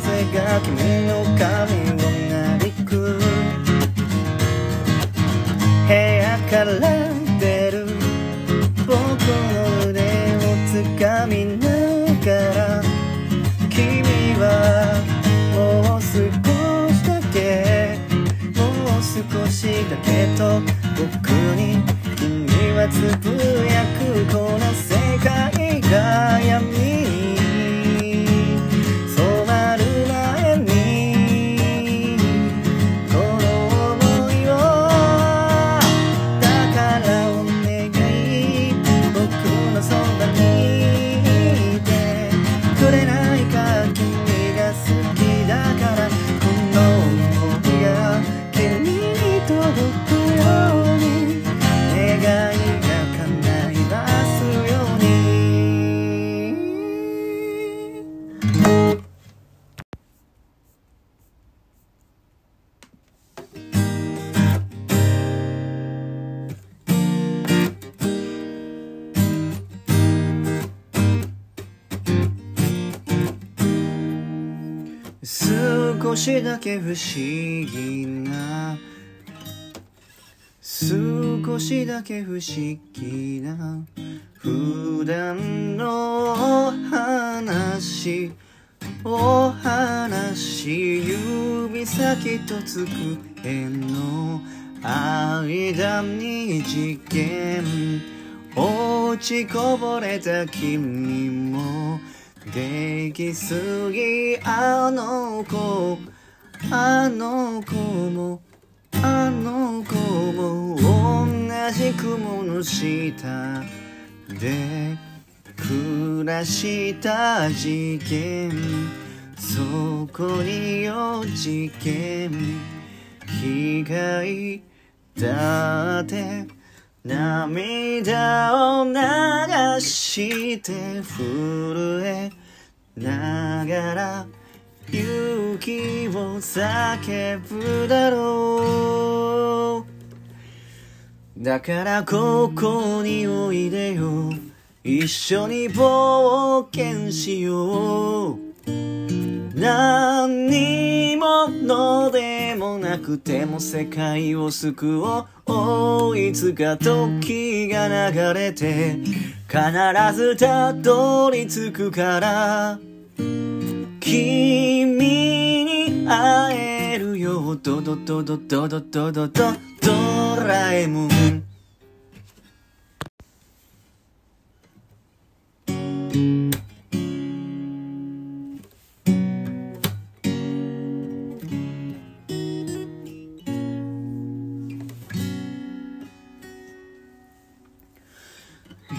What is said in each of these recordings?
風が君の髪をなびく。部屋から出る。僕の腕を掴みながら。君はもう少しだけ。もう少しだけと僕に君はつぶやくこの世 couldn't 少しだけ不思議な少しだけ不思議な普段の話お話指先と机の間に事件落ちこぼれた君も出来すぎあの子。あの子もあの子も同じ雲の下で暮らした事件。そこによ事件。被害だって涙を流して震えながら勇気を叫ぶだろう。だからここにおいでよ。一緒に冒険しよう。何にものでもなくても世界を救おう。いつか時が流れて必ずたどり着くから君に会えるよドドドドドドドドドドラえもん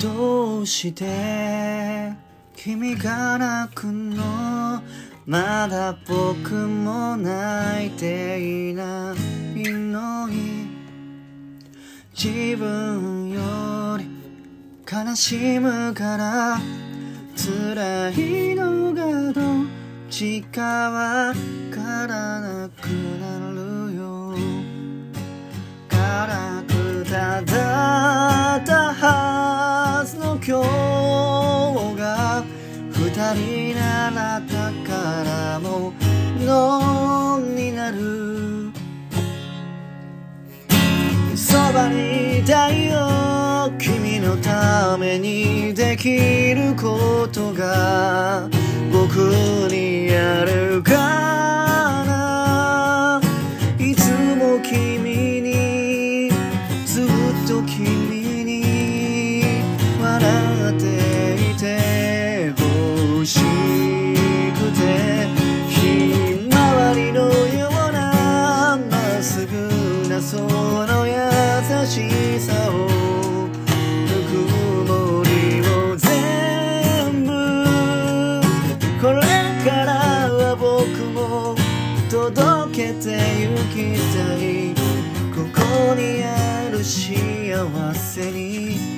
どうして君が泣くのまだ僕も泣いていないのに。自分より悲しむから辛いのがどっちかわからなくなる。になる。そばにいたいよ。君のためにできることが僕にあるかな。いつも君にずっと君に笑ってけてゆきたい。ここにある幸せに。